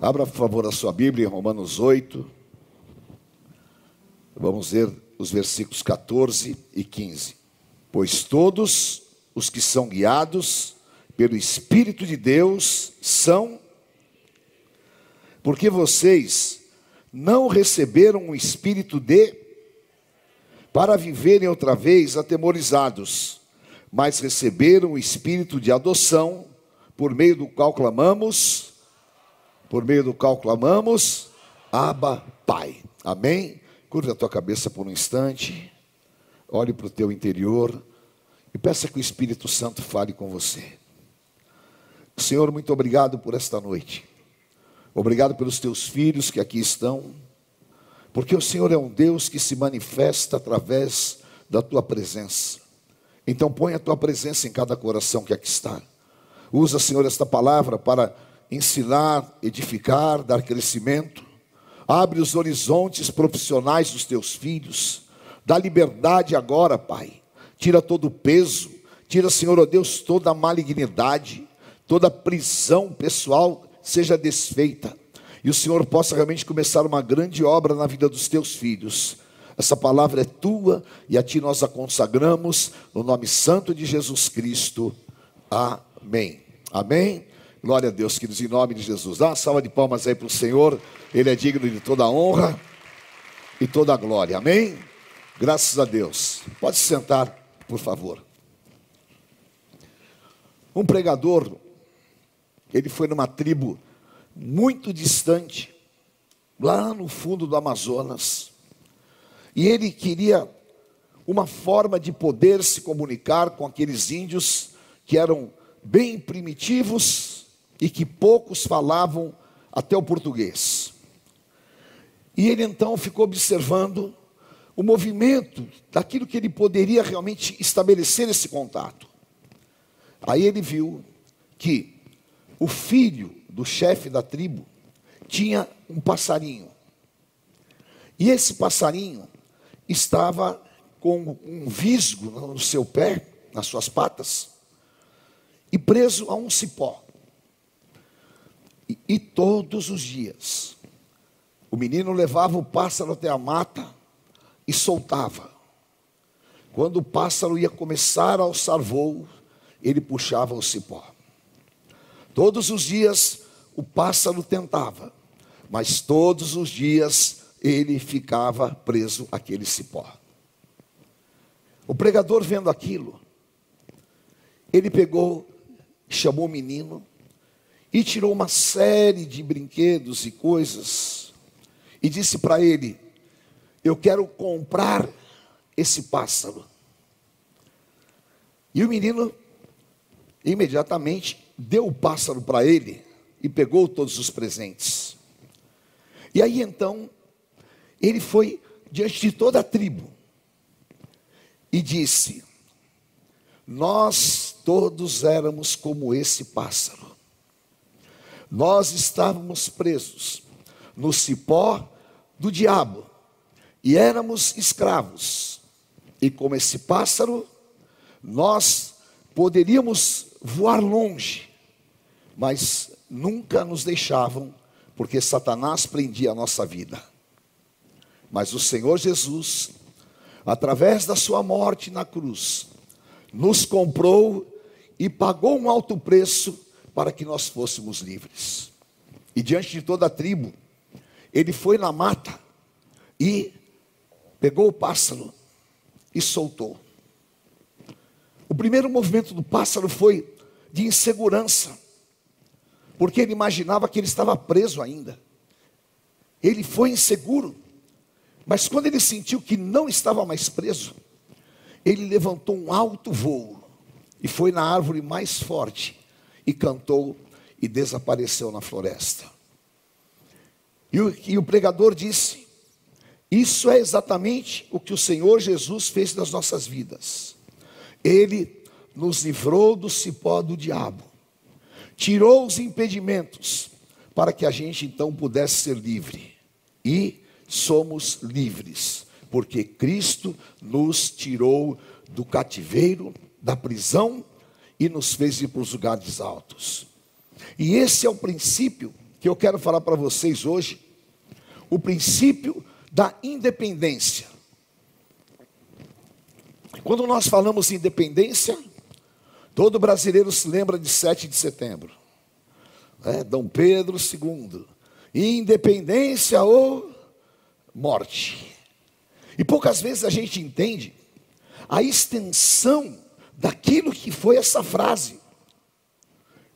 Abra, por favor, a sua Bíblia em Romanos 8. Vamos ver os versículos 14 e 15. Pois todos os que são guiados pelo Espírito de Deus são. Porque vocês não receberam o espírito de. para viverem outra vez atemorizados, mas receberam o espírito de adoção, por meio do qual clamamos por meio do qual clamamos, Abba, Pai. Amém? Curva a tua cabeça por um instante, olhe para o teu interior e peça que o Espírito Santo fale com você. Senhor, muito obrigado por esta noite. Obrigado pelos teus filhos que aqui estão, porque o Senhor é um Deus que se manifesta através da tua presença. Então põe a tua presença em cada coração que aqui está. Usa, Senhor, esta palavra para ensinar, edificar, dar crescimento. Abre os horizontes profissionais dos teus filhos. Dá liberdade agora, Pai. Tira todo o peso. Tira, Senhor, ó oh Deus, toda a malignidade, toda a prisão pessoal seja desfeita. E o Senhor possa realmente começar uma grande obra na vida dos teus filhos. Essa palavra é tua e a ti nós a consagramos no nome santo de Jesus Cristo. Amém. Amém. Glória a Deus, queridos, em nome de Jesus. Dá uma salva de palmas aí para o Senhor. Ele é digno de toda a honra e toda a glória. Amém? Graças a Deus. Pode se sentar, por favor. Um pregador, ele foi numa tribo muito distante, lá no fundo do Amazonas, e ele queria uma forma de poder se comunicar com aqueles índios que eram bem primitivos, e que poucos falavam até o português. E ele então ficou observando o movimento daquilo que ele poderia realmente estabelecer esse contato. Aí ele viu que o filho do chefe da tribo tinha um passarinho. E esse passarinho estava com um visgo no seu pé, nas suas patas, e preso a um cipó. E, todos os dias, o menino levava o pássaro até a mata e soltava. Quando o pássaro ia começar a alçar voo, ele puxava o cipó. Todos os dias o pássaro tentava, mas todos os dias ele ficava preso àquele cipó. O pregador vendo aquilo, ele pegou, chamou o menino e tirou uma série de brinquedos e coisas e disse para ele: Eu quero comprar esse pássaro. E o menino imediatamente deu o pássaro para ele e pegou todos os presentes. E aí então, ele foi diante de toda a tribo e disse: Nós todos éramos como esse pássaro. Nós estávamos presos no cipó do diabo e éramos escravos. E como esse pássaro, nós poderíamos voar longe, mas nunca nos deixavam, porque Satanás prendia a nossa vida. Mas o Senhor Jesus, através da sua morte na cruz, nos comprou e pagou um alto preço para que nós fôssemos livres. E diante de toda a tribo, ele foi na mata e pegou o pássaro e soltou. O primeiro movimento do pássaro foi de insegurança, porque ele imaginava que ele estava preso ainda. Ele foi inseguro, mas quando ele sentiu que não estava mais preso, ele levantou um alto voo e foi na árvore mais forte e cantou e desapareceu na floresta. E o, e o pregador disse: Isso é exatamente o que o Senhor Jesus fez nas nossas vidas. Ele nos livrou do cipó do diabo, tirou os impedimentos para que a gente então pudesse ser livre. E somos livres, porque Cristo nos tirou do cativeiro, da prisão e nos fez ir para os lugares altos. E esse é o princípio que eu quero falar para vocês hoje, o princípio da independência. Quando nós falamos em independência, todo brasileiro se lembra de 7 de setembro. É, Dom Pedro II. Independência ou morte. E poucas vezes a gente entende a extensão daquilo que foi essa frase.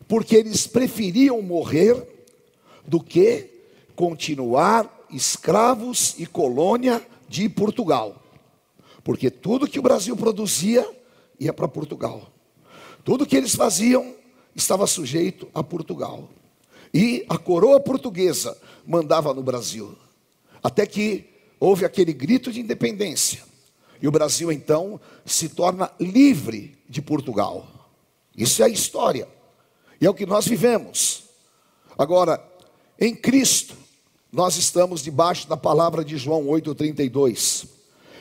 Porque eles preferiam morrer do que continuar escravos e colônia de Portugal. Porque tudo que o Brasil produzia ia para Portugal. Tudo que eles faziam estava sujeito a Portugal. E a coroa portuguesa mandava no Brasil. Até que houve aquele grito de independência. E o Brasil então se torna livre de Portugal. Isso é a história. E é o que nós vivemos. Agora, em Cristo, nós estamos debaixo da palavra de João 8,32.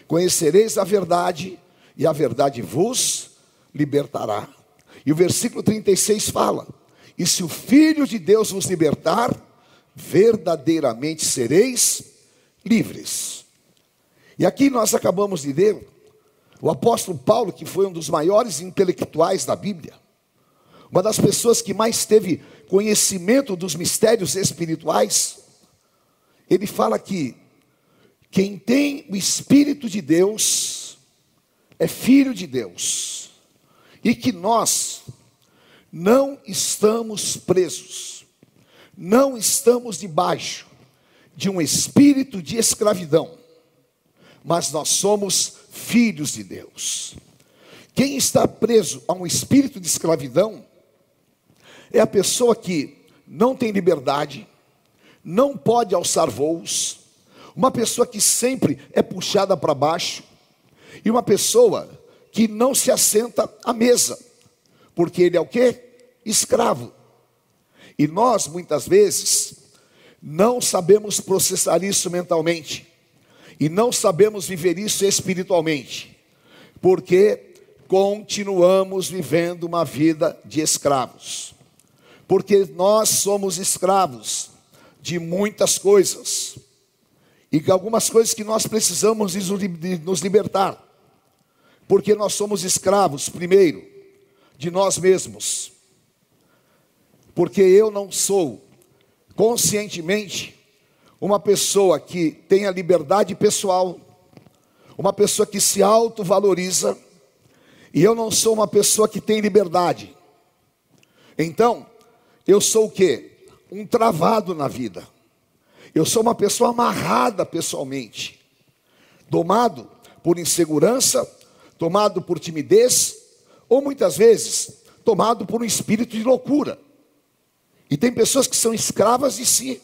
Conhecereis a verdade, e a verdade vos libertará. E o versículo 36 fala: E se o Filho de Deus vos libertar, verdadeiramente sereis livres. E aqui nós acabamos de ler o apóstolo Paulo, que foi um dos maiores intelectuais da Bíblia, uma das pessoas que mais teve conhecimento dos mistérios espirituais, ele fala que quem tem o Espírito de Deus é filho de Deus, e que nós não estamos presos, não estamos debaixo de um espírito de escravidão, mas nós somos filhos de Deus. Quem está preso a um espírito de escravidão é a pessoa que não tem liberdade, não pode alçar voos, uma pessoa que sempre é puxada para baixo, e uma pessoa que não se assenta à mesa, porque ele é o que? Escravo. E nós, muitas vezes, não sabemos processar isso mentalmente, e não sabemos viver isso espiritualmente, porque continuamos vivendo uma vida de escravos. Porque nós somos escravos de muitas coisas, e algumas coisas que nós precisamos nos libertar, porque nós somos escravos, primeiro, de nós mesmos, porque eu não sou conscientemente uma pessoa que tenha liberdade pessoal, uma pessoa que se autovaloriza, e eu não sou uma pessoa que tem liberdade. Então, eu sou o quê? Um travado na vida. Eu sou uma pessoa amarrada pessoalmente, domado por insegurança, tomado por timidez, ou muitas vezes tomado por um espírito de loucura. E tem pessoas que são escravas de si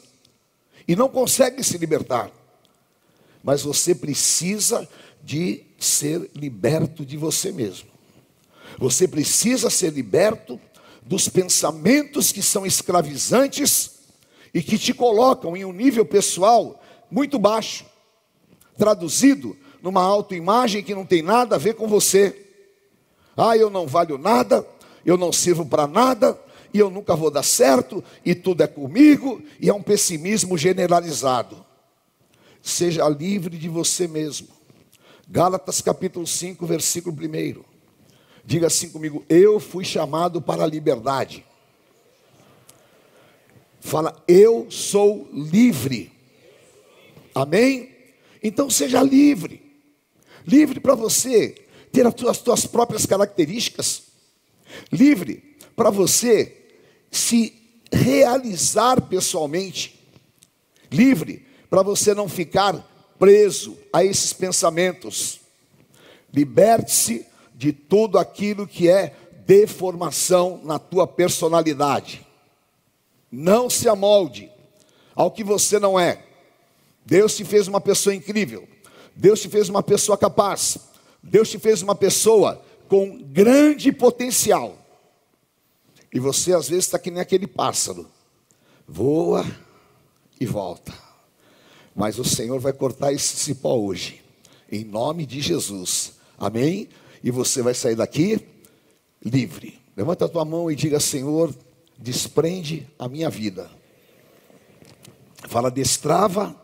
e não conseguem se libertar. Mas você precisa de ser liberto de você mesmo. Você precisa ser liberto dos pensamentos que são escravizantes e que te colocam em um nível pessoal muito baixo, traduzido numa autoimagem que não tem nada a ver com você. Ah, eu não valho nada, eu não sirvo para nada, e eu nunca vou dar certo, e tudo é comigo, e é um pessimismo generalizado. Seja livre de você mesmo. Gálatas capítulo 5, versículo 1. Diga assim comigo: eu fui chamado para a liberdade. Fala, eu sou livre. Amém? Então seja livre. Livre para você ter as tuas próprias características. Livre para você se realizar pessoalmente. Livre para você não ficar preso a esses pensamentos. Liberte-se de tudo aquilo que é deformação na tua personalidade. Não se amolde ao que você não é. Deus te fez uma pessoa incrível. Deus te fez uma pessoa capaz. Deus te fez uma pessoa com grande potencial. E você às vezes está que nem aquele pássaro. Voa e volta. Mas o Senhor vai cortar esse cipó hoje. Em nome de Jesus. Amém? e você vai sair daqui livre. Levanta a tua mão e diga: Senhor, desprende a minha vida Fala, destrava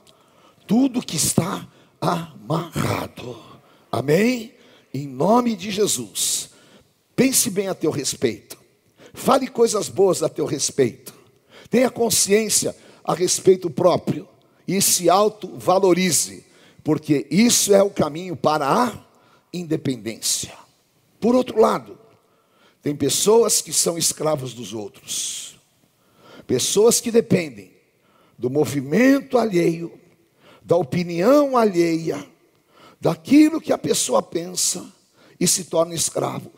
tudo que está amarrado. Amém? Em nome de Jesus. Pense bem a teu respeito. Fale coisas boas a teu respeito. Tenha consciência a respeito próprio e se auto-valorize, porque isso é o caminho para a independência. Por outro lado, tem pessoas que são escravos dos outros, pessoas que dependem do movimento alheio, da opinião alheia, daquilo que a pessoa pensa e se torna escravo.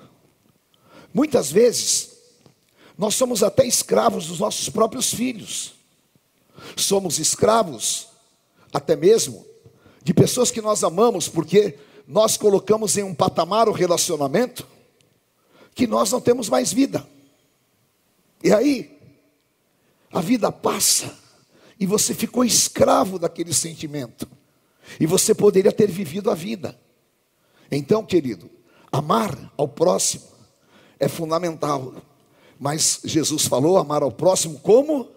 Muitas vezes, nós somos até escravos dos nossos próprios filhos, somos escravos até mesmo de pessoas que nós amamos, porque nós colocamos em um patamar o relacionamento que nós não temos mais vida. E aí, a vida passa e você ficou escravo daquele sentimento. E você poderia ter vivido a vida. Então, querido, amar ao próximo é fundamental. Mas Jesus falou: amar ao próximo como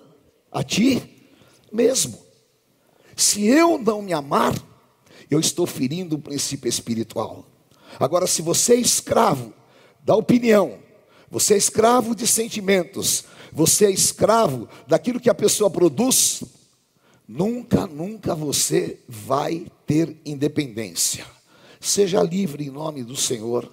a ti mesmo. Se eu não me amar, eu estou ferindo o princípio espiritual. Agora, se você é escravo da opinião, você é escravo de sentimentos, você é escravo daquilo que a pessoa produz, nunca, nunca você vai ter independência. Seja livre em nome do Senhor.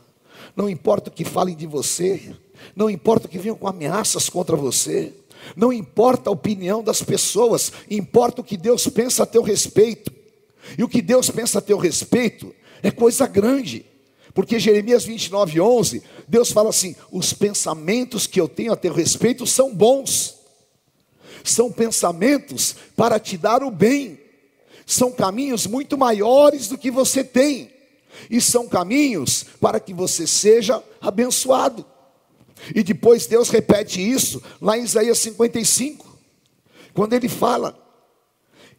Não importa o que falem de você, não importa o que venham com ameaças contra você, não importa a opinião das pessoas, importa o que Deus pensa a teu respeito. E o que Deus pensa a teu respeito é coisa grande. Porque Jeremias 29, 11, Deus fala assim: os pensamentos que eu tenho a teu respeito são bons, são pensamentos para te dar o bem, são caminhos muito maiores do que você tem, e são caminhos para que você seja abençoado. E depois Deus repete isso lá em Isaías 55, quando ele fala: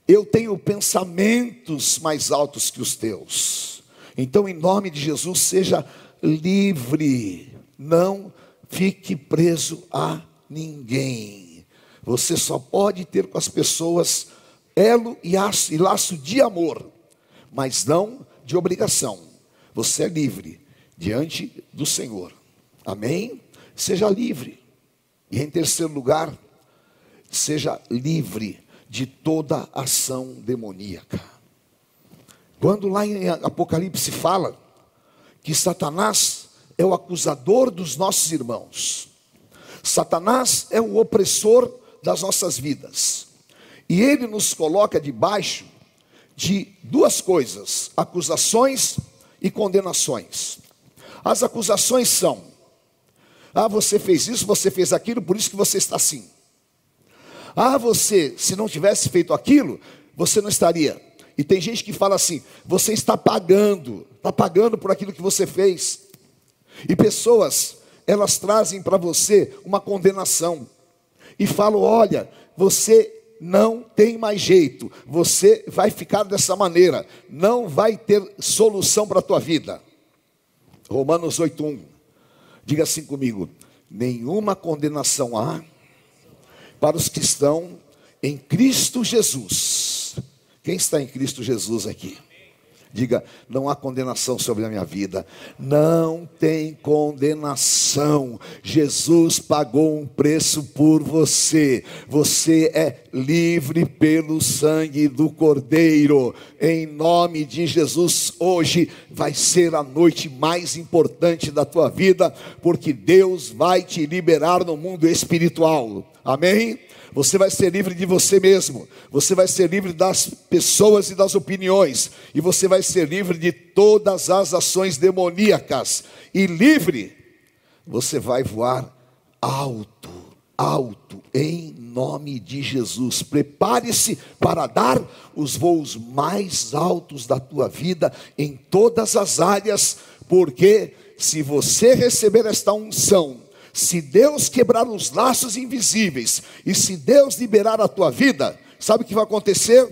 Eu tenho pensamentos mais altos que os teus então, em nome de Jesus, seja livre, não fique preso a ninguém. Você só pode ter com as pessoas elo e laço, de amor, mas não de obrigação. Você é livre diante do Senhor. Amém? Seja livre. E em terceiro lugar, seja livre de toda ação demoníaca. Quando lá em Apocalipse fala que Satanás é o acusador dos nossos irmãos, Satanás é o opressor das nossas vidas, e ele nos coloca debaixo de duas coisas: acusações e condenações. As acusações são: ah, você fez isso, você fez aquilo, por isso que você está assim. Ah, você, se não tivesse feito aquilo, você não estaria. E tem gente que fala assim: você está pagando, está pagando por aquilo que você fez. E pessoas, elas trazem para você uma condenação e falam: olha, você não tem mais jeito, você vai ficar dessa maneira, não vai ter solução para a tua vida. Romanos 8:1. Diga assim comigo: nenhuma condenação há para os que estão em Cristo Jesus quem está em Cristo Jesus aqui? Diga, não há condenação sobre a minha vida. Não tem condenação. Jesus pagou um preço por você. Você é livre pelo sangue do Cordeiro. Em nome de Jesus, hoje vai ser a noite mais importante da tua vida, porque Deus vai te liberar no mundo espiritual. Amém? Você vai ser livre de você mesmo. Você vai ser livre das pessoas e das opiniões. E você vai ser livre de todas as ações demoníacas. E livre, você vai voar alto, alto, em nome de Jesus. Prepare-se para dar os voos mais altos da tua vida em todas as áreas, porque se você receber esta unção, se Deus quebrar os laços invisíveis e se Deus liberar a tua vida, sabe o que vai acontecer?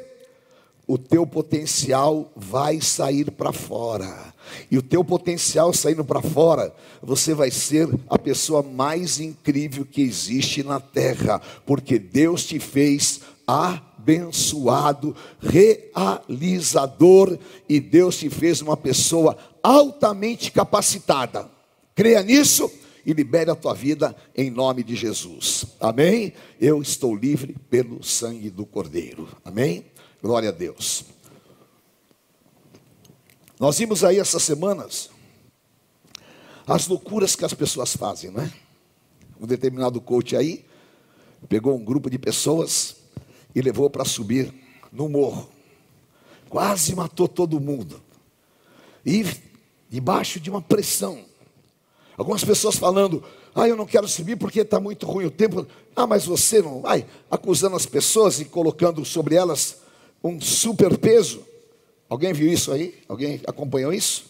O teu potencial vai sair para fora. E o teu potencial saindo para fora, você vai ser a pessoa mais incrível que existe na terra, porque Deus te fez abençoado, realizador, e Deus te fez uma pessoa altamente capacitada. Creia nisso e libere a tua vida em nome de Jesus. Amém? Eu estou livre pelo sangue do Cordeiro. Amém? Glória a Deus. Nós vimos aí essas semanas as loucuras que as pessoas fazem, né? Um determinado coach aí pegou um grupo de pessoas e levou para subir no morro. Quase matou todo mundo. E debaixo de uma pressão. Algumas pessoas falando, ah, eu não quero subir porque está muito ruim o tempo. Ah, mas você não vai acusando as pessoas e colocando sobre elas um super peso. Alguém viu isso aí? Alguém acompanhou isso?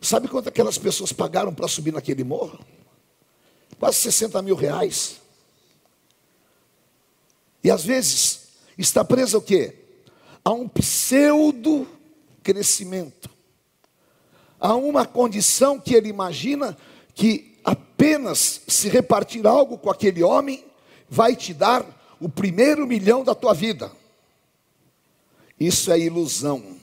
Sabe quanto aquelas pessoas pagaram para subir naquele morro? Quase 60 mil reais. E às vezes está presa o quê? A um pseudo crescimento. A uma condição que ele imagina que apenas se repartir algo com aquele homem vai te dar o primeiro milhão da tua vida. Isso é ilusão.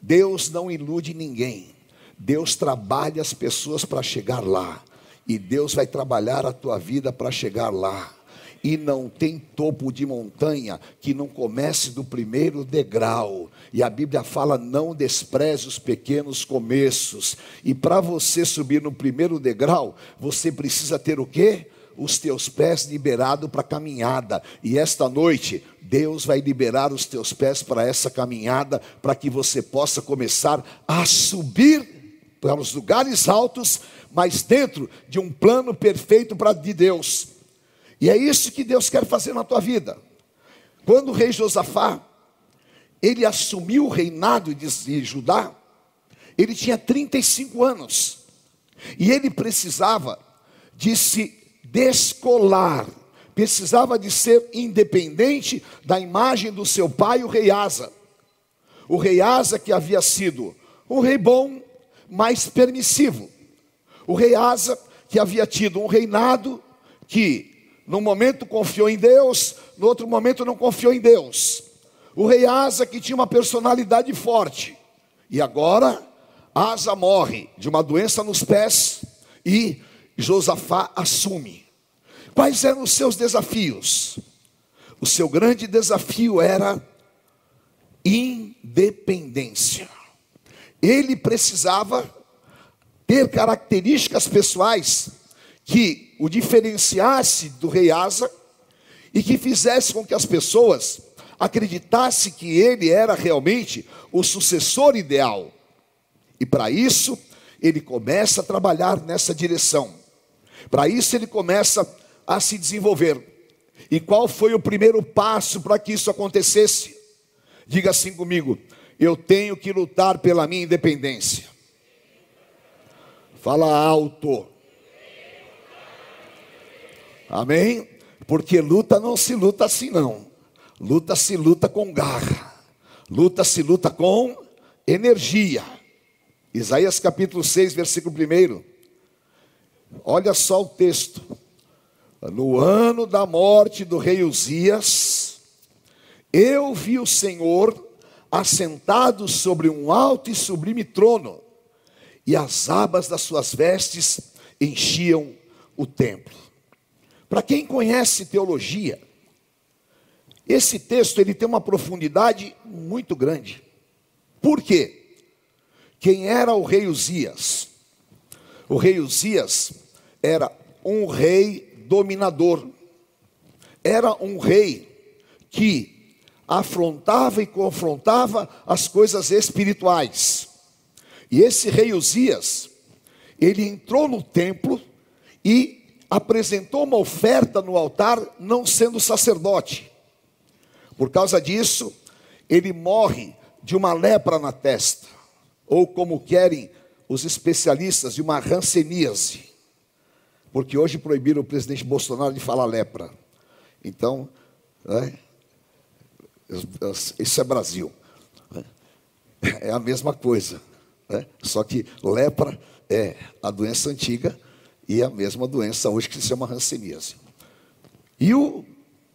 Deus não ilude ninguém. Deus trabalha as pessoas para chegar lá. E Deus vai trabalhar a tua vida para chegar lá. E não tem topo de montanha que não comece do primeiro degrau. E a Bíblia fala: não despreze os pequenos começos. E para você subir no primeiro degrau, você precisa ter o quê? os teus pés liberados para a caminhada. E esta noite, Deus vai liberar os teus pés para essa caminhada, para que você possa começar a subir para os lugares altos, mas dentro de um plano perfeito para de Deus. E é isso que Deus quer fazer na tua vida. Quando o rei Josafá, ele assumiu o reinado de Judá, ele tinha 35 anos. E ele precisava de se descolar, precisava de ser independente da imagem do seu pai, o rei Asa. O rei Asa que havia sido um rei bom, mas permissivo. O rei Asa que havia tido um reinado que no momento confiou em Deus, no outro momento não confiou em Deus. O rei Asa que tinha uma personalidade forte. E agora Asa morre de uma doença nos pés e Josafá assume. Quais eram os seus desafios? O seu grande desafio era independência. Ele precisava ter características pessoais que o diferenciasse do rei Asa e que fizesse com que as pessoas acreditassem que ele era realmente o sucessor ideal. E para isso, ele começa a trabalhar nessa direção. Para isso, ele começa a se desenvolver. E qual foi o primeiro passo para que isso acontecesse? Diga assim comigo: eu tenho que lutar pela minha independência. Fala alto. Amém? Porque luta não se luta assim, não. Luta se luta com garra. Luta se luta com energia. Isaías capítulo 6, versículo 1. Olha só o texto. No ano da morte do rei Uzias, eu vi o Senhor assentado sobre um alto e sublime trono, e as abas das suas vestes enchiam o templo. Para quem conhece teologia, esse texto ele tem uma profundidade muito grande. Por quê? Quem era o rei Uzias? O rei Uzias era um rei dominador. Era um rei que afrontava e confrontava as coisas espirituais. E esse rei Uzias, ele entrou no templo e apresentou uma oferta no altar, não sendo sacerdote. Por causa disso, ele morre de uma lepra na testa, ou como querem os especialistas, de uma ranceníase porque hoje proibiram o presidente Bolsonaro de falar lepra. Então, né, isso é Brasil. Né, é a mesma coisa. Né, só que lepra é a doença antiga e a mesma doença hoje que se chama hanseníase. E o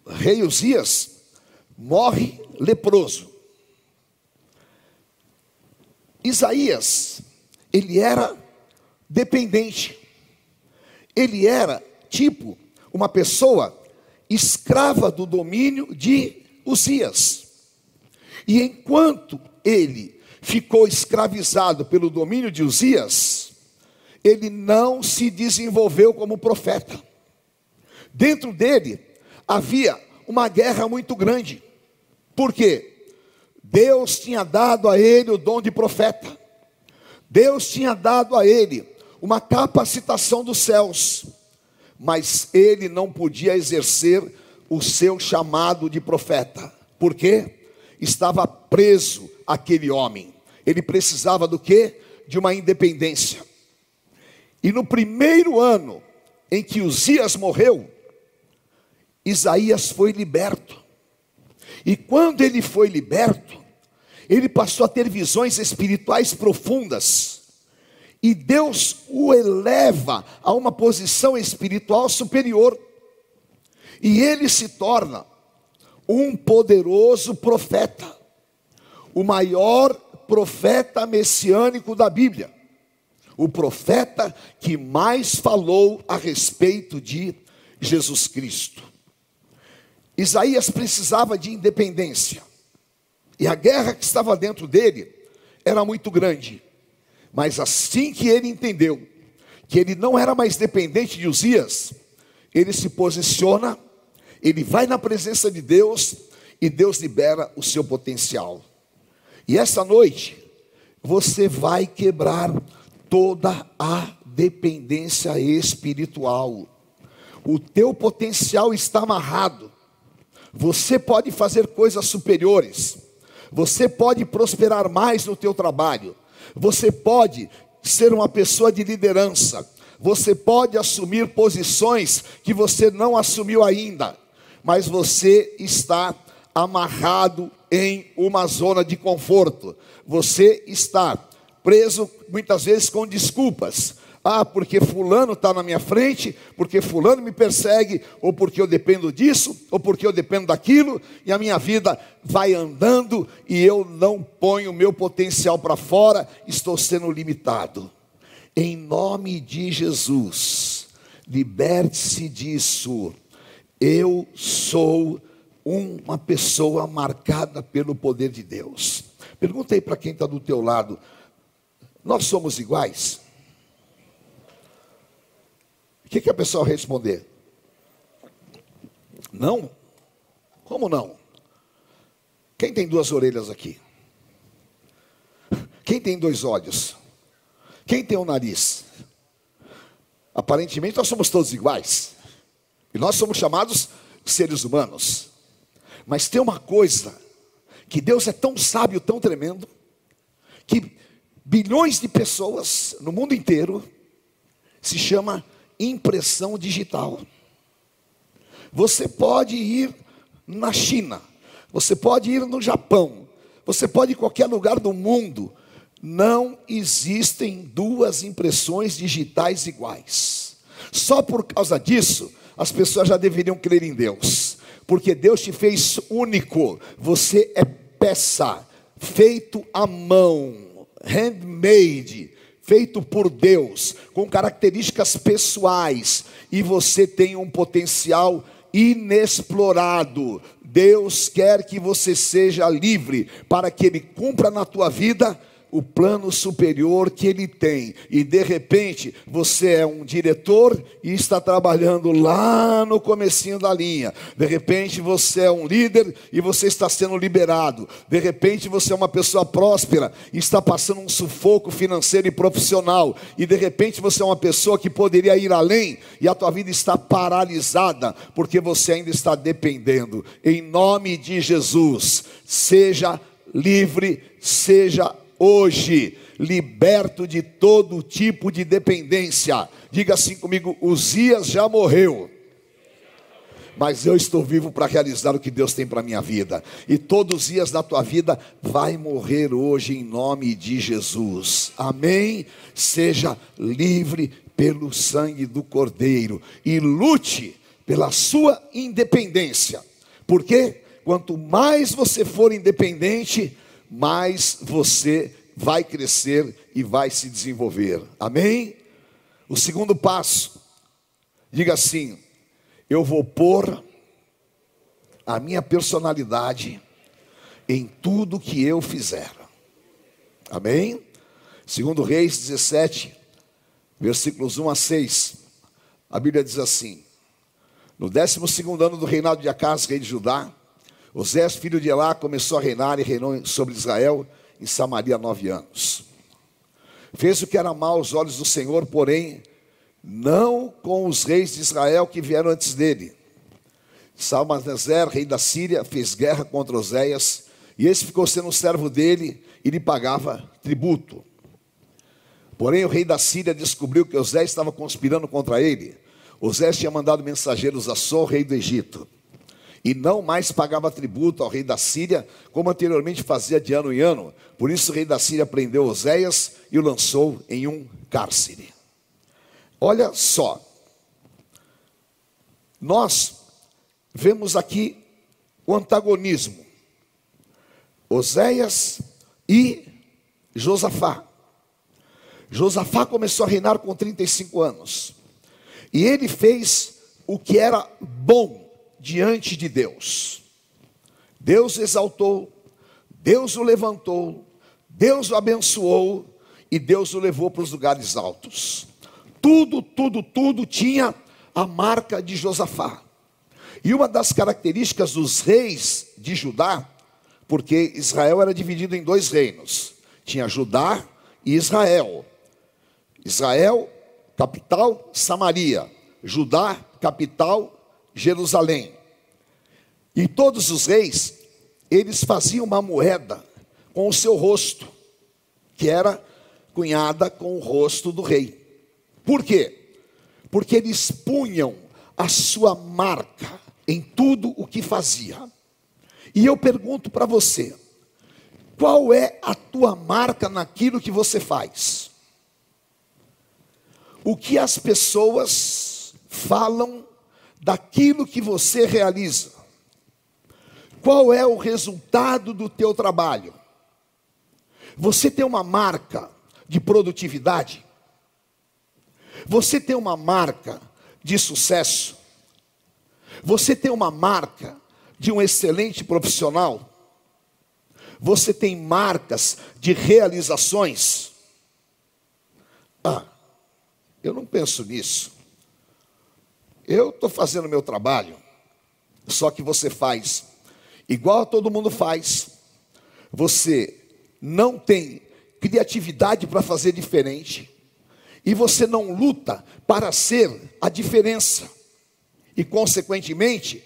rei Uzias morre leproso. Isaías, ele era dependente. Ele era tipo uma pessoa escrava do domínio de Uzias. E enquanto ele ficou escravizado pelo domínio de Uzias, ele não se desenvolveu como profeta. Dentro dele havia uma guerra muito grande. Por quê? Deus tinha dado a ele o dom de profeta. Deus tinha dado a ele uma capacitação dos céus, mas ele não podia exercer o seu chamado de profeta. Por quê? Estava preso aquele homem. Ele precisava do quê? De uma independência. E no primeiro ano em que Uzias morreu, Isaías foi liberto. E quando ele foi liberto, ele passou a ter visões espirituais profundas. E Deus o eleva a uma posição espiritual superior. E ele se torna um poderoso profeta, o maior profeta messiânico da Bíblia, o profeta que mais falou a respeito de Jesus Cristo. Isaías precisava de independência, e a guerra que estava dentro dele era muito grande, mas assim que ele entendeu que ele não era mais dependente de Uzias, ele se posiciona, ele vai na presença de Deus e Deus libera o seu potencial. E essa noite, você vai quebrar toda a dependência espiritual. O teu potencial está amarrado. Você pode fazer coisas superiores. Você pode prosperar mais no teu trabalho. Você pode ser uma pessoa de liderança. Você pode assumir posições que você não assumiu ainda, mas você está amarrado em uma zona de conforto. Você está preso muitas vezes com desculpas. Ah, porque fulano está na minha frente, porque fulano me persegue, ou porque eu dependo disso, ou porque eu dependo daquilo, e a minha vida vai andando e eu não ponho o meu potencial para fora, estou sendo limitado. Em nome de Jesus, liberte-se disso. Eu sou uma pessoa marcada pelo poder de Deus. Perguntei para quem está do teu lado: nós somos iguais? O que, que a pessoa responder? Não? Como não? Quem tem duas orelhas aqui? Quem tem dois olhos? Quem tem um nariz? Aparentemente nós somos todos iguais. E nós somos chamados seres humanos. Mas tem uma coisa que Deus é tão sábio, tão tremendo, que bilhões de pessoas no mundo inteiro se chama impressão digital. Você pode ir na China, você pode ir no Japão, você pode ir em qualquer lugar do mundo. Não existem duas impressões digitais iguais. Só por causa disso, as pessoas já deveriam crer em Deus, porque Deus te fez único. Você é peça, feito à mão, handmade feito por Deus, com características pessoais, e você tem um potencial inexplorado. Deus quer que você seja livre para que Ele cumpra na tua vida o plano superior que ele tem, e de repente você é um diretor e está trabalhando lá no comecinho da linha. De repente você é um líder e você está sendo liberado. De repente você é uma pessoa próspera e está passando um sufoco financeiro e profissional. E de repente você é uma pessoa que poderia ir além e a tua vida está paralisada porque você ainda está dependendo. Em nome de Jesus, seja livre, seja hoje, liberto de todo tipo de dependência. Diga assim comigo: Uzias já morreu. Mas eu estou vivo para realizar o que Deus tem para a minha vida. E todos os dias da tua vida vai morrer hoje em nome de Jesus. Amém? Seja livre pelo sangue do Cordeiro e lute pela sua independência. Porque quanto mais você for independente, mais você vai crescer e vai se desenvolver. Amém? O segundo passo, diga assim: eu vou pôr a minha personalidade em tudo que eu fizer. Amém? Segundo Reis 17, versículos 1 a 6, a Bíblia diz assim: No 12 ano do reinado de Acas, rei de Judá, Osés, filho de Elá, começou a reinar e reinou sobre Israel em Samaria nove anos. Fez o que era mal aos olhos do Senhor, porém, não com os reis de Israel que vieram antes dele. Salmaneser, rei da Síria, fez guerra contra Oséias, e esse ficou sendo servo dele e lhe pagava tributo. Porém, o rei da Síria descobriu que Oséias estava conspirando contra ele. Oséias tinha mandado mensageiros a Sol, rei do Egito e não mais pagava tributo ao rei da Síria, como anteriormente fazia de ano em ano. Por isso o rei da Síria prendeu Oséias e o lançou em um cárcere. Olha só, nós vemos aqui o antagonismo. Oséias e Josafá. Josafá começou a reinar com 35 anos. E ele fez o que era bom diante de Deus. Deus exaltou, Deus o levantou, Deus o abençoou e Deus o levou para os lugares altos. Tudo, tudo, tudo tinha a marca de Josafá. E uma das características dos reis de Judá, porque Israel era dividido em dois reinos: tinha Judá e Israel. Israel, capital, Samaria. Judá, capital, Jerusalém. E todos os reis, eles faziam uma moeda com o seu rosto, que era cunhada com o rosto do rei. Por quê? Porque eles punham a sua marca em tudo o que fazia. E eu pergunto para você: qual é a tua marca naquilo que você faz? O que as pessoas falam daquilo que você realiza? Qual é o resultado do teu trabalho? Você tem uma marca de produtividade? Você tem uma marca de sucesso? Você tem uma marca de um excelente profissional? Você tem marcas de realizações? Ah, eu não penso nisso. Eu estou fazendo meu trabalho, só que você faz igual todo mundo faz. Você não tem criatividade para fazer diferente. E você não luta para ser a diferença. E consequentemente,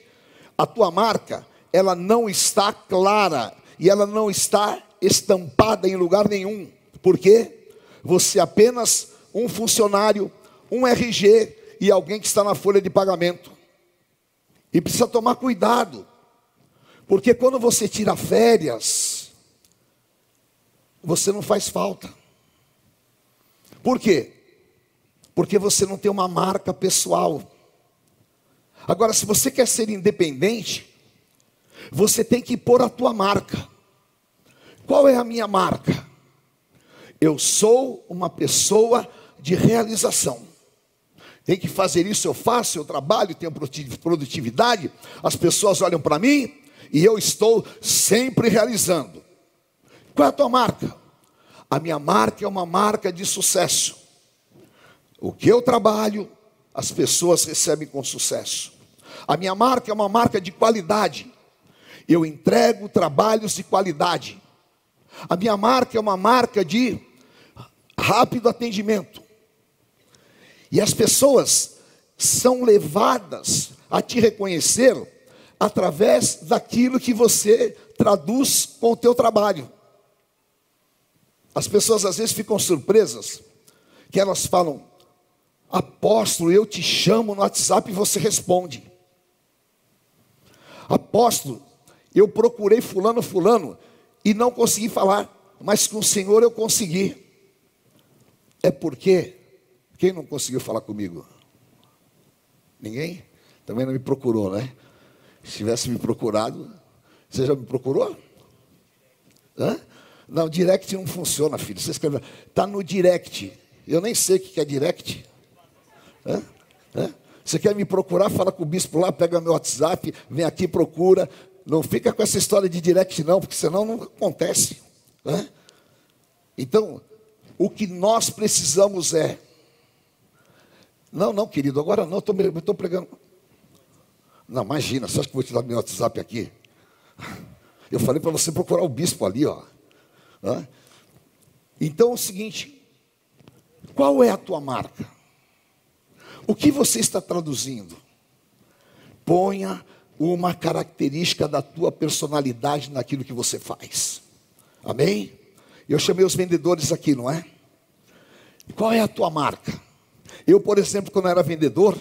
a tua marca, ela não está clara e ela não está estampada em lugar nenhum. Por quê? Você é apenas um funcionário, um RG e alguém que está na folha de pagamento. E precisa tomar cuidado. Porque quando você tira férias, você não faz falta. Por quê? Porque você não tem uma marca pessoal. Agora, se você quer ser independente, você tem que pôr a tua marca. Qual é a minha marca? Eu sou uma pessoa de realização. Tem que fazer isso, eu faço, eu trabalho, tenho produtividade. As pessoas olham para mim e eu estou sempre realizando. Qual é a tua marca? A minha marca é uma marca de sucesso. O que eu trabalho, as pessoas recebem com sucesso. A minha marca é uma marca de qualidade. Eu entrego trabalhos de qualidade. A minha marca é uma marca de rápido atendimento. E as pessoas são levadas a te reconhecer através daquilo que você traduz com o teu trabalho. As pessoas às vezes ficam surpresas, que elas falam, apóstolo, eu te chamo no WhatsApp e você responde. Apóstolo, eu procurei fulano, fulano, e não consegui falar, mas com o Senhor eu consegui. É porque, quem não conseguiu falar comigo? Ninguém? Também não me procurou, né? Se tivesse me procurado, você já me procurou? Hã? Não, direct não funciona, filho. Você escreve, está no direct. Eu nem sei o que é direct. Hã? Hã? Você quer me procurar, fala com o bispo lá, pega meu WhatsApp, vem aqui, procura. Não fica com essa história de direct, não, porque senão não acontece. Então, o que nós precisamos é. Não, não, querido, agora não, estou pregando. Não, imagina, você acha que eu vou te dar meu WhatsApp aqui? Eu falei para você procurar o bispo ali, ó. Então é o seguinte: qual é a tua marca? O que você está traduzindo? Ponha uma característica da tua personalidade naquilo que você faz. Amém? Eu chamei os vendedores aqui, não é? Qual é a tua marca? Eu, por exemplo, quando era vendedor,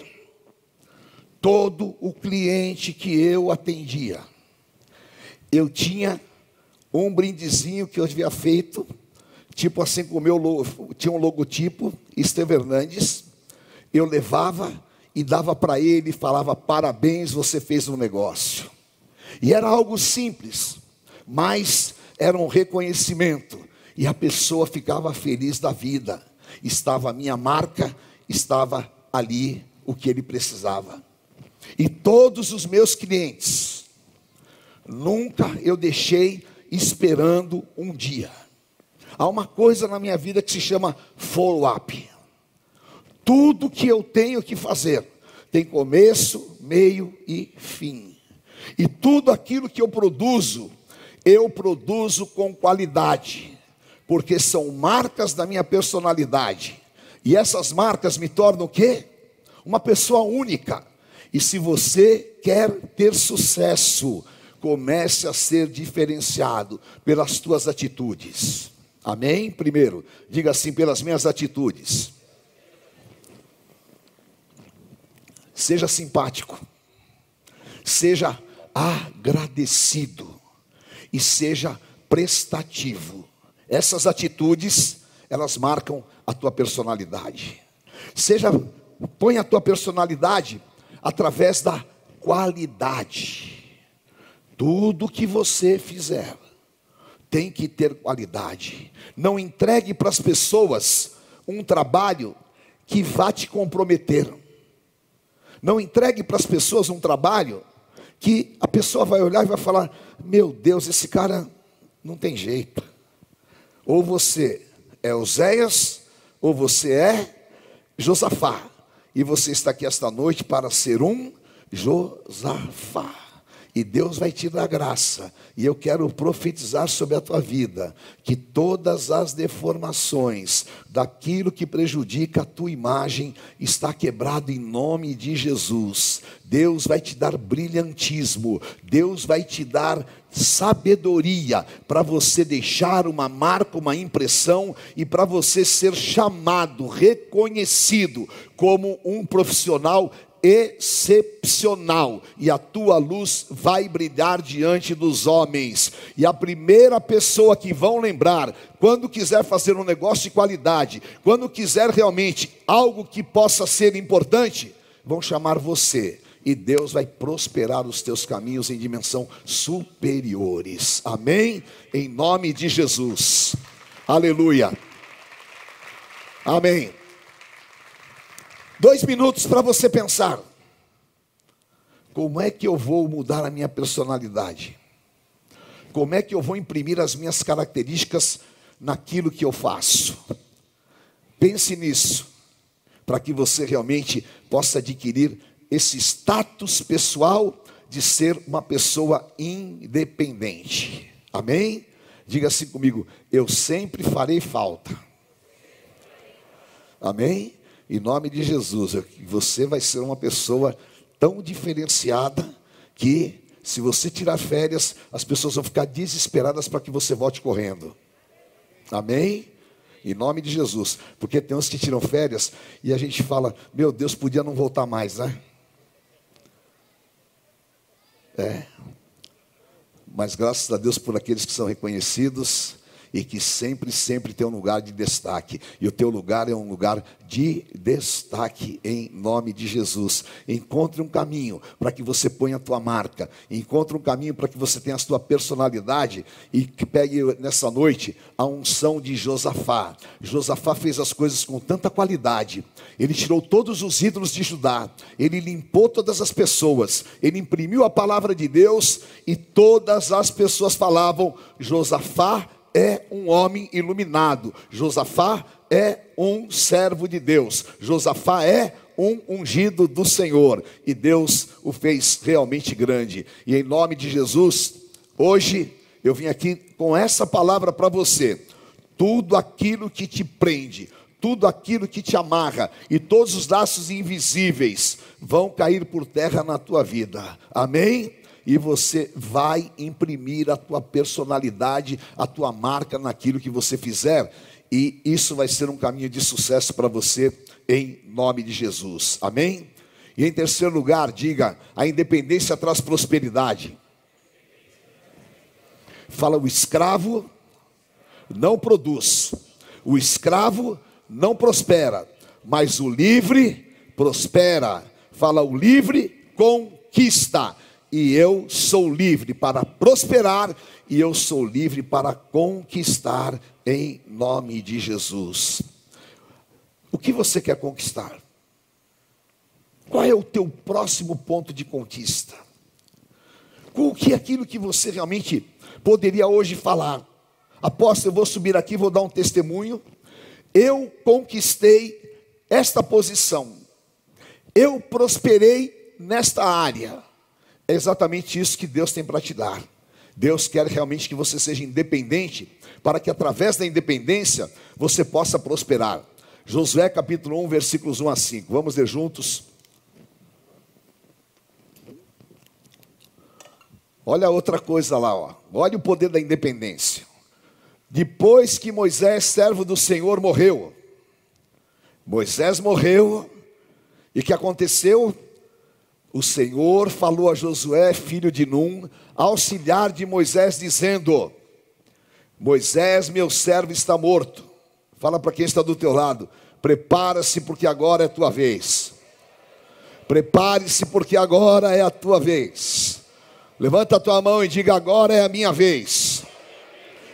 todo o cliente que eu atendia, eu tinha um brindezinho que eu havia feito, tipo assim com o meu tinha um logotipo, Esteve Hernandes, eu levava e dava para ele e falava: parabéns, você fez um negócio. E era algo simples, mas era um reconhecimento, e a pessoa ficava feliz da vida. Estava a minha marca, estava ali o que ele precisava. E todos os meus clientes, nunca eu deixei esperando um dia. Há uma coisa na minha vida que se chama follow-up. Tudo que eu tenho que fazer tem começo, meio e fim. E tudo aquilo que eu produzo, eu produzo com qualidade, porque são marcas da minha personalidade. E essas marcas me tornam o quê? Uma pessoa única. E se você quer ter sucesso, comece a ser diferenciado pelas tuas atitudes. Amém? Primeiro, diga assim: pelas minhas atitudes. Seja simpático, seja agradecido e seja prestativo. Essas atitudes, elas marcam a tua personalidade. Seja, põe a tua personalidade através da qualidade. Tudo que você fizer tem que ter qualidade. Não entregue para as pessoas um trabalho que vá te comprometer. Não entregue para as pessoas um trabalho que a pessoa vai olhar e vai falar: Meu Deus, esse cara não tem jeito. Ou você é Oséias, ou você é Josafá. E você está aqui esta noite para ser um Josafá e Deus vai te dar graça. E eu quero profetizar sobre a tua vida que todas as deformações daquilo que prejudica a tua imagem está quebrado em nome de Jesus. Deus vai te dar brilhantismo, Deus vai te dar sabedoria para você deixar uma marca, uma impressão e para você ser chamado, reconhecido como um profissional excepcional e a tua luz vai brilhar diante dos homens. E a primeira pessoa que vão lembrar, quando quiser fazer um negócio de qualidade, quando quiser realmente algo que possa ser importante, vão chamar você. E Deus vai prosperar os teus caminhos em dimensão superiores. Amém? Em nome de Jesus. Aleluia. Amém. Dois minutos para você pensar. Como é que eu vou mudar a minha personalidade? Como é que eu vou imprimir as minhas características naquilo que eu faço? Pense nisso, para que você realmente possa adquirir esse status pessoal de ser uma pessoa independente. Amém? Diga assim comigo: eu sempre farei falta. Amém? Em nome de Jesus, você vai ser uma pessoa tão diferenciada que, se você tirar férias, as pessoas vão ficar desesperadas para que você volte correndo. Amém? Em nome de Jesus. Porque tem uns que tiram férias e a gente fala: Meu Deus, podia não voltar mais, né? É. Mas graças a Deus por aqueles que são reconhecidos e que sempre, sempre tem um lugar de destaque. E o teu lugar é um lugar de destaque em nome de Jesus. Encontre um caminho para que você ponha a tua marca. Encontre um caminho para que você tenha a sua personalidade e que pegue nessa noite a unção de Josafá. Josafá fez as coisas com tanta qualidade. Ele tirou todos os ídolos de Judá. Ele limpou todas as pessoas. Ele imprimiu a palavra de Deus e todas as pessoas falavam: Josafá é um homem iluminado. Josafá é um servo de Deus. Josafá é um ungido do Senhor. E Deus o fez realmente grande. E em nome de Jesus, hoje eu vim aqui com essa palavra para você. Tudo aquilo que te prende, tudo aquilo que te amarra e todos os laços invisíveis vão cair por terra na tua vida. Amém? E você vai imprimir a tua personalidade, a tua marca naquilo que você fizer, e isso vai ser um caminho de sucesso para você em nome de Jesus. Amém? E em terceiro lugar, diga: a independência traz prosperidade. Fala o escravo não produz. O escravo não prospera, mas o livre prospera. Fala o livre conquista e eu sou livre para prosperar e eu sou livre para conquistar em nome de Jesus. O que você quer conquistar? Qual é o teu próximo ponto de conquista? O que é aquilo que você realmente poderia hoje falar? Apóstolo, eu vou subir aqui, vou dar um testemunho. Eu conquistei esta posição. Eu prosperei nesta área. É exatamente isso que Deus tem para te dar. Deus quer realmente que você seja independente, para que através da independência você possa prosperar. Josué capítulo 1, versículos 1 a 5. Vamos ler juntos. Olha outra coisa lá, ó. olha o poder da independência. Depois que Moisés, servo do Senhor, morreu, Moisés morreu, e que aconteceu? O Senhor falou a Josué, filho de Num, auxiliar de Moisés, dizendo: Moisés, meu servo, está morto. Fala para quem está do teu lado: prepara-se, porque agora é tua vez. Prepare-se, porque agora é a tua vez. Levanta a tua mão e diga: agora é a minha vez.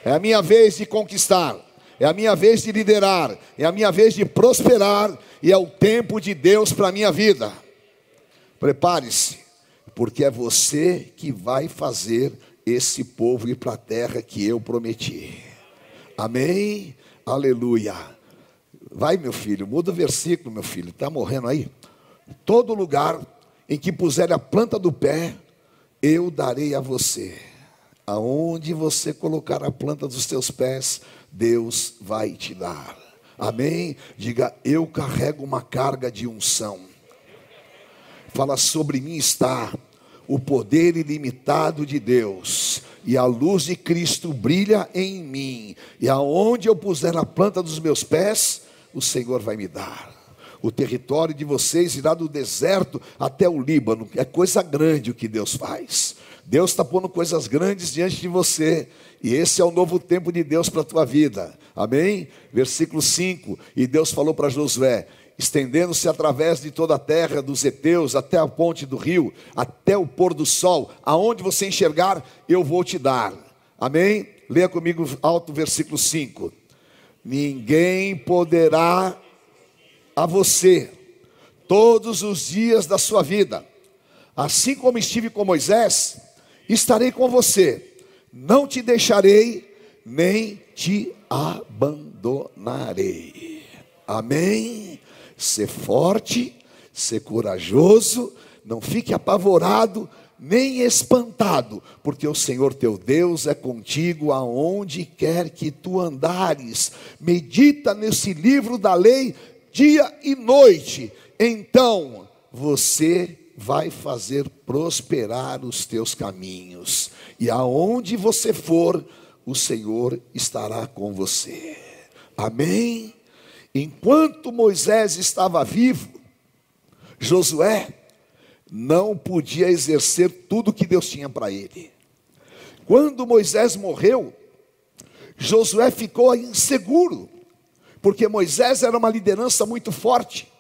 É a minha vez de conquistar. É a minha vez de liderar. É a minha vez de prosperar. E é o tempo de Deus para a minha vida. Prepare-se, porque é você que vai fazer esse povo ir para a terra que eu prometi. Amém? Aleluia. Vai, meu filho, muda o versículo, meu filho, está morrendo aí? Todo lugar em que puser a planta do pé, eu darei a você. Aonde você colocar a planta dos teus pés, Deus vai te dar. Amém? Diga, eu carrego uma carga de unção fala sobre mim está o poder ilimitado de Deus, e a luz de Cristo brilha em mim, e aonde eu puser a planta dos meus pés, o Senhor vai me dar. O território de vocês irá do deserto até o Líbano, é coisa grande o que Deus faz. Deus está pondo coisas grandes diante de você, e esse é o novo tempo de Deus para a tua vida. Amém? Versículo 5: E Deus falou para Josué: estendendo-se através de toda a terra dos heteus até a ponte do rio, até o pôr do sol, aonde você enxergar, eu vou te dar. Amém? Leia comigo alto versículo 5. Ninguém poderá a você todos os dias da sua vida. Assim como estive com Moisés, estarei com você. Não te deixarei, nem te abandonarei. Amém? Ser forte, ser corajoso, não fique apavorado, nem espantado, porque o Senhor teu Deus é contigo aonde quer que tu andares. Medita nesse livro da lei dia e noite, então você vai fazer prosperar os teus caminhos, e aonde você for, o Senhor estará com você. Amém? Enquanto Moisés estava vivo, Josué não podia exercer tudo que Deus tinha para ele. Quando Moisés morreu, Josué ficou inseguro, porque Moisés era uma liderança muito forte.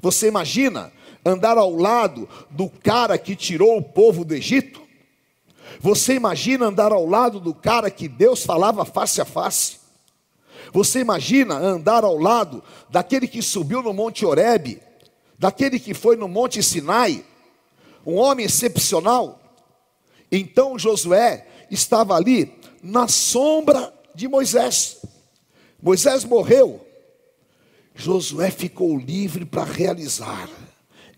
Você imagina andar ao lado do cara que tirou o povo do Egito? Você imagina andar ao lado do cara que Deus falava face a face? Você imagina andar ao lado daquele que subiu no Monte Horebe, daquele que foi no Monte Sinai, um homem excepcional? Então Josué estava ali na sombra de Moisés. Moisés morreu, Josué ficou livre para realizar.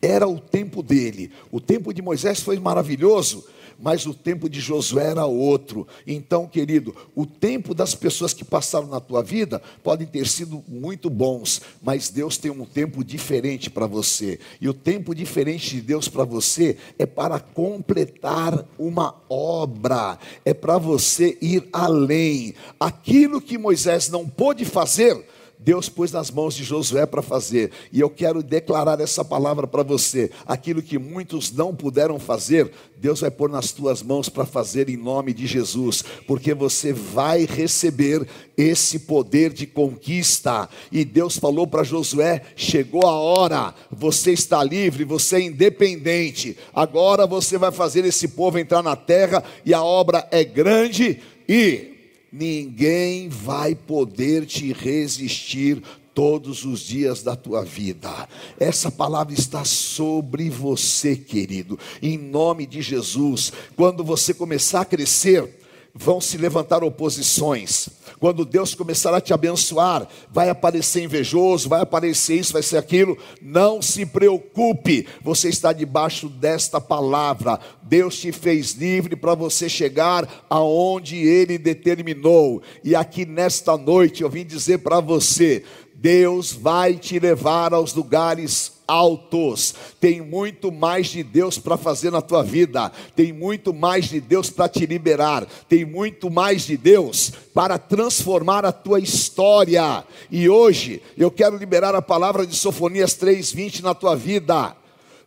Era o tempo dele. O tempo de Moisés foi maravilhoso, mas o tempo de Josué era outro. Então, querido, o tempo das pessoas que passaram na tua vida podem ter sido muito bons, mas Deus tem um tempo diferente para você. E o tempo diferente de Deus para você é para completar uma obra, é para você ir além. Aquilo que Moisés não pôde fazer, Deus pôs nas mãos de Josué para fazer, e eu quero declarar essa palavra para você: aquilo que muitos não puderam fazer, Deus vai pôr nas tuas mãos para fazer em nome de Jesus, porque você vai receber esse poder de conquista. E Deus falou para Josué: chegou a hora, você está livre, você é independente, agora você vai fazer esse povo entrar na terra, e a obra é grande e ninguém vai poder te resistir todos os dias da tua vida. Essa palavra está sobre você, querido. Em nome de Jesus, quando você começar a crescer, vão se levantar oposições. Quando Deus começar a te abençoar, vai aparecer invejoso, vai aparecer isso, vai ser aquilo. Não se preocupe, você está debaixo desta palavra. Deus te fez livre para você chegar aonde Ele determinou. E aqui nesta noite eu vim dizer para você: Deus vai te levar aos lugares altos. Tem muito mais de Deus para fazer na tua vida. Tem muito mais de Deus para te liberar. Tem muito mais de Deus para transformar a tua história. E hoje eu quero liberar a palavra de Sofonias 3:20 na tua vida.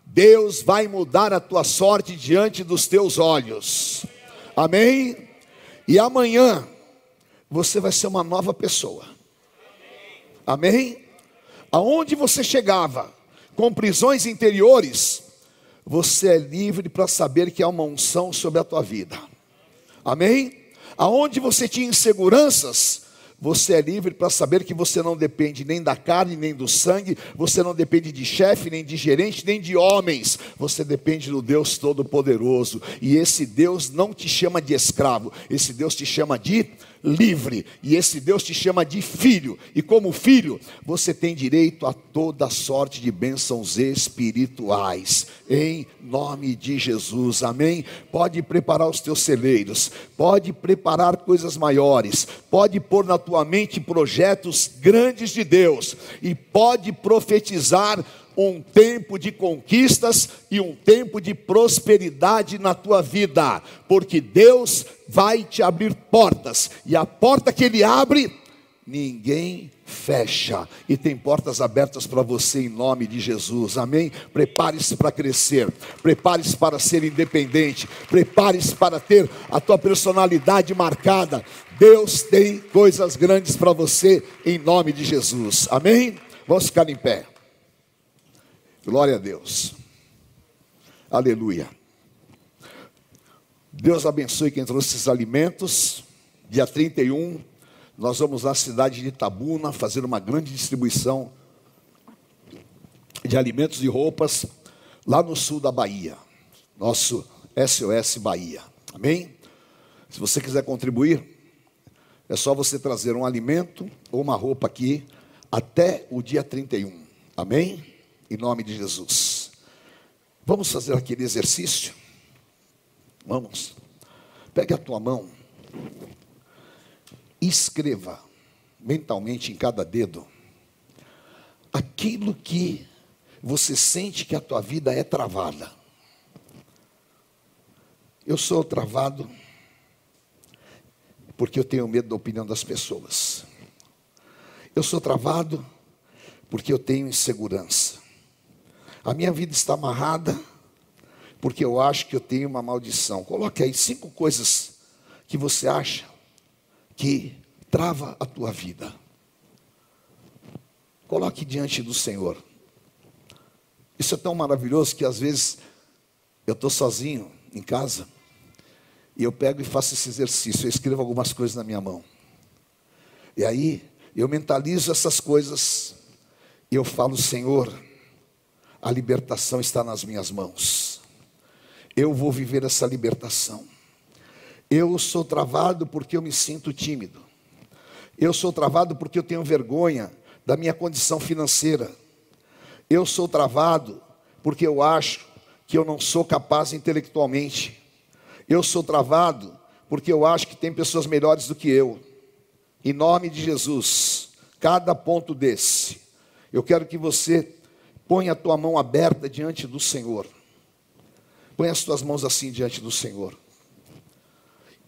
Deus vai mudar a tua sorte diante dos teus olhos. Amém? E amanhã você vai ser uma nova pessoa. Amém? Aonde você chegava, com prisões interiores, você é livre para saber que há uma unção sobre a tua vida. Amém? Aonde você tinha inseguranças, você é livre para saber que você não depende nem da carne, nem do sangue, você não depende de chefe, nem de gerente, nem de homens, você depende do Deus Todo-Poderoso. E esse Deus não te chama de escravo, esse Deus te chama de livre, e esse Deus te chama de filho, e como filho, você tem direito a toda sorte de bênçãos espirituais, em nome de Jesus, amém? Pode preparar os teus celeiros, pode preparar coisas maiores, pode pôr na tua mente projetos grandes de Deus, e pode profetizar um tempo de conquistas e um tempo de prosperidade na tua vida, porque Deus vai te abrir portas, e a porta que Ele abre, ninguém fecha, e tem portas abertas para você em nome de Jesus, amém? Prepare-se para crescer, prepare-se para ser independente, prepare-se para ter a tua personalidade marcada. Deus tem coisas grandes para você em nome de Jesus, amém? Vamos ficar em pé. Glória a Deus. Aleluia. Deus abençoe quem trouxe esses alimentos. Dia 31, nós vamos à cidade de Itabuna fazer uma grande distribuição de alimentos e roupas lá no sul da Bahia. Nosso SOS Bahia. Amém? Se você quiser contribuir, é só você trazer um alimento ou uma roupa aqui até o dia 31. Amém? em nome de Jesus. Vamos fazer aquele exercício? Vamos. Pegue a tua mão, escreva mentalmente em cada dedo aquilo que você sente que a tua vida é travada. Eu sou travado porque eu tenho medo da opinião das pessoas. Eu sou travado porque eu tenho insegurança. A minha vida está amarrada porque eu acho que eu tenho uma maldição. Coloque aí cinco coisas que você acha que trava a tua vida. Coloque diante do Senhor. Isso é tão maravilhoso que às vezes eu estou sozinho em casa e eu pego e faço esse exercício. Eu escrevo algumas coisas na minha mão. E aí eu mentalizo essas coisas e eu falo, Senhor, a libertação está nas minhas mãos. Eu vou viver essa libertação. Eu sou travado porque eu me sinto tímido. Eu sou travado porque eu tenho vergonha da minha condição financeira. Eu sou travado porque eu acho que eu não sou capaz intelectualmente. Eu sou travado porque eu acho que tem pessoas melhores do que eu. Em nome de Jesus, cada ponto desse, eu quero que você ponha a tua mão aberta diante do Senhor. Põe as tuas mãos assim diante do Senhor.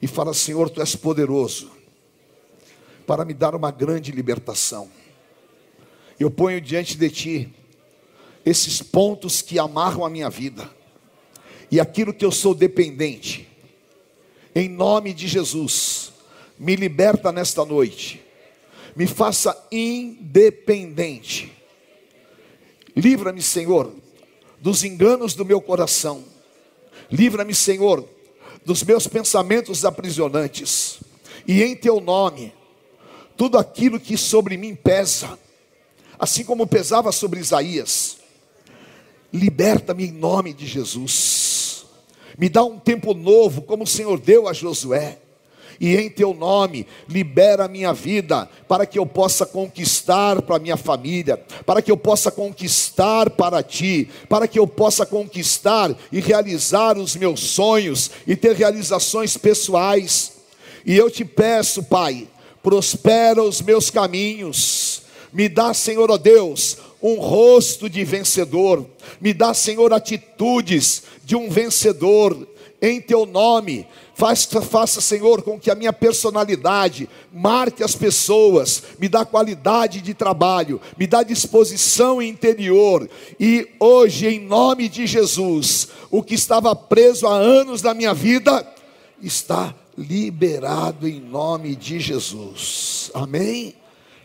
E fala: Senhor, tu és poderoso para me dar uma grande libertação. Eu ponho diante de ti esses pontos que amarram a minha vida e aquilo que eu sou dependente. Em nome de Jesus, me liberta nesta noite. Me faça independente. Livra-me, Senhor, dos enganos do meu coração. Livra-me, Senhor, dos meus pensamentos aprisionantes. E em teu nome, tudo aquilo que sobre mim pesa, assim como pesava sobre Isaías, liberta-me em nome de Jesus. Me dá um tempo novo, como o Senhor deu a Josué. E em teu nome, libera a minha vida, para que eu possa conquistar para minha família, para que eu possa conquistar para ti, para que eu possa conquistar e realizar os meus sonhos e ter realizações pessoais. E eu te peço, Pai, prospera os meus caminhos. Me dá, Senhor, ó Deus, um rosto de vencedor. Me dá, Senhor, atitudes de um vencedor. Em teu nome, faça, faça, Senhor, com que a minha personalidade marque as pessoas, me dá qualidade de trabalho, me dá disposição interior. E hoje, em nome de Jesus, o que estava preso há anos na minha vida está liberado em nome de Jesus. Amém?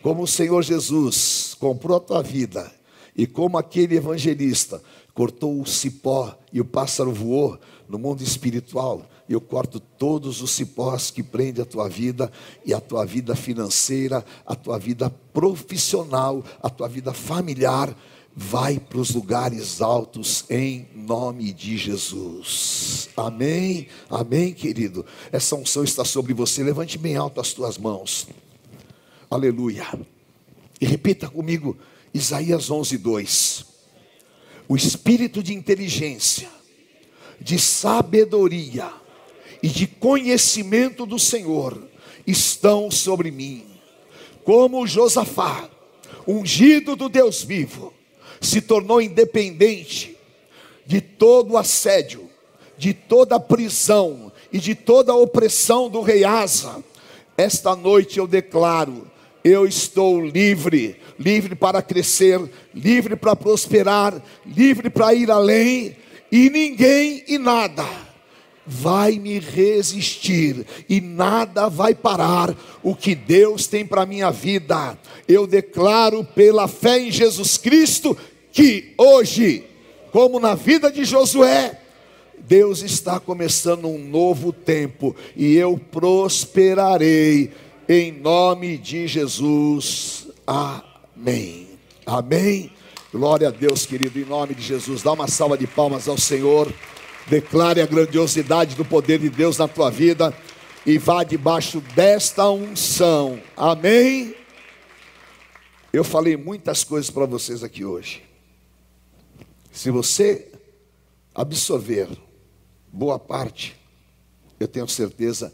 Como o Senhor Jesus comprou a tua vida e como aquele evangelista cortou o cipó e o pássaro voou no mundo espiritual, eu corto todos os cipós que prendem a tua vida e a tua vida financeira, a tua vida profissional, a tua vida familiar vai para os lugares altos em nome de Jesus. Amém? Amém, querido. Essa unção está sobre você. Levante bem alto as tuas mãos. Aleluia. E repita comigo Isaías 11, 2. O espírito de inteligência, de sabedoria e de conhecimento do Senhor estão sobre mim, como Josafá, ungido do Deus vivo se tornou independente de todo assédio, de toda prisão e de toda opressão do rei Asa. Esta noite eu declaro: eu estou livre, livre para crescer, livre para prosperar, livre para ir além, e ninguém e nada vai me resistir e nada vai parar o que Deus tem para minha vida. Eu declaro pela fé em Jesus Cristo que hoje, como na vida de Josué, Deus está começando um novo tempo e eu prosperarei em nome de Jesus. Amém. Amém. Glória a Deus, querido, em nome de Jesus. Dá uma salva de palmas ao Senhor. Declare a grandiosidade do poder de Deus na tua vida e vá debaixo desta unção. Amém. Eu falei muitas coisas para vocês aqui hoje. Se você absorver boa parte, eu tenho certeza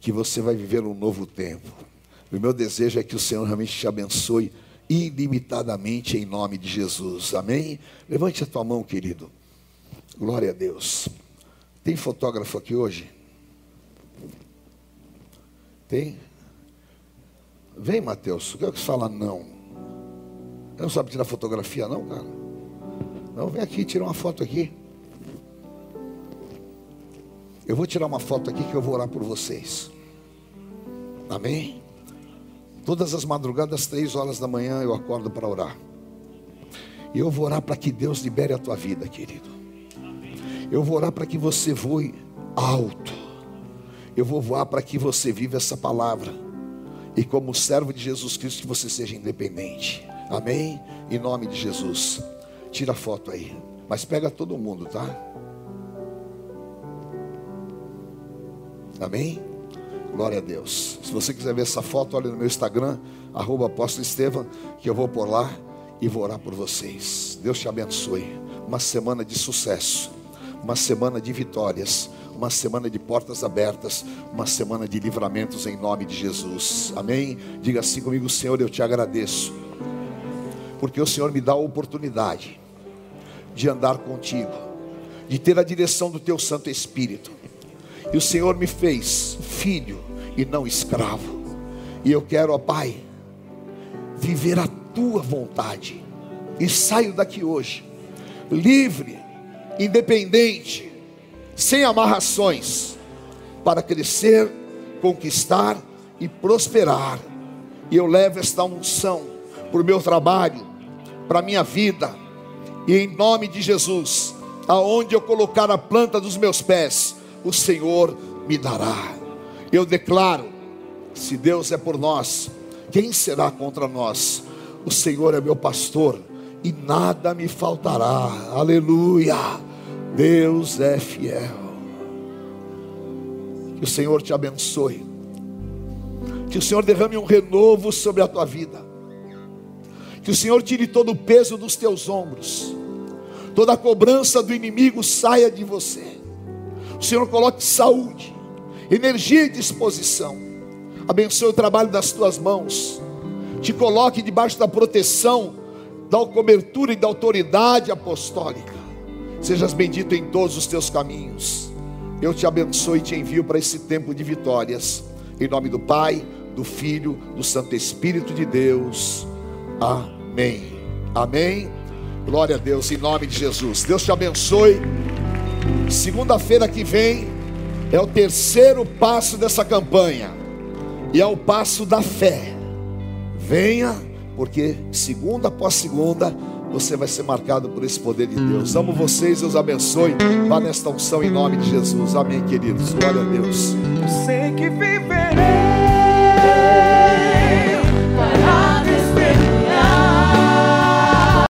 que você vai viver um novo tempo. O meu desejo é que o Senhor realmente te abençoe ilimitadamente em nome de Jesus. Amém? Levante a tua mão, querido. Glória a Deus. Tem fotógrafo aqui hoje? Tem? Vem, Mateus. O que é que fala não? Eu não sabe tirar fotografia, não, cara? Não, vem aqui, tira uma foto aqui. Eu vou tirar uma foto aqui que eu vou orar por vocês. Amém? Todas as madrugadas, três horas da manhã, eu acordo para orar. E eu vou orar para que Deus libere a tua vida, querido. Eu vou orar para que você voe alto. Eu vou voar para que você viva essa palavra. E como servo de Jesus Cristo, que você seja independente. Amém? Em nome de Jesus. Tira a foto aí. Mas pega todo mundo, tá? Amém? Glória a Deus. Se você quiser ver essa foto, olha no meu Instagram, arroba apóstolo Estevam, que eu vou por lá e vou orar por vocês. Deus te abençoe. Uma semana de sucesso, uma semana de vitórias, uma semana de portas abertas, uma semana de livramentos em nome de Jesus. Amém? Diga assim comigo, Senhor, eu te agradeço, porque o Senhor me dá a oportunidade de andar contigo, de ter a direção do teu Santo Espírito. E o Senhor me fez filho e não escravo. E eu quero, ó Pai, viver a tua vontade. E saio daqui hoje, livre, independente, sem amarrações, para crescer, conquistar e prosperar. E eu levo esta unção para o meu trabalho, para a minha vida, e em nome de Jesus, aonde eu colocar a planta dos meus pés, o Senhor me dará. Eu declaro: se Deus é por nós, quem será contra nós? O Senhor é meu pastor e nada me faltará. Aleluia! Deus é fiel. Que o Senhor te abençoe. Que o Senhor derrame um renovo sobre a tua vida. Que o Senhor tire todo o peso dos teus ombros. Toda a cobrança do inimigo saia de você. O Senhor coloque saúde, energia e disposição. Abençoe o trabalho das tuas mãos te coloque debaixo da proteção, da cobertura e da autoridade apostólica. Sejas bendito em todos os teus caminhos. Eu te abençoo e te envio para esse tempo de vitórias. Em nome do Pai, do Filho, do Santo Espírito de Deus. Amém. Amém. Glória a Deus, em nome de Jesus. Deus te abençoe. Segunda-feira que vem é o terceiro passo dessa campanha, e é o passo da fé. Venha, porque segunda após segunda você vai ser marcado por esse poder de Deus. Amo vocês, Deus abençoe. Vá nesta unção em nome de Jesus. Amém, queridos. Glória a Deus. Eu sei que viverei.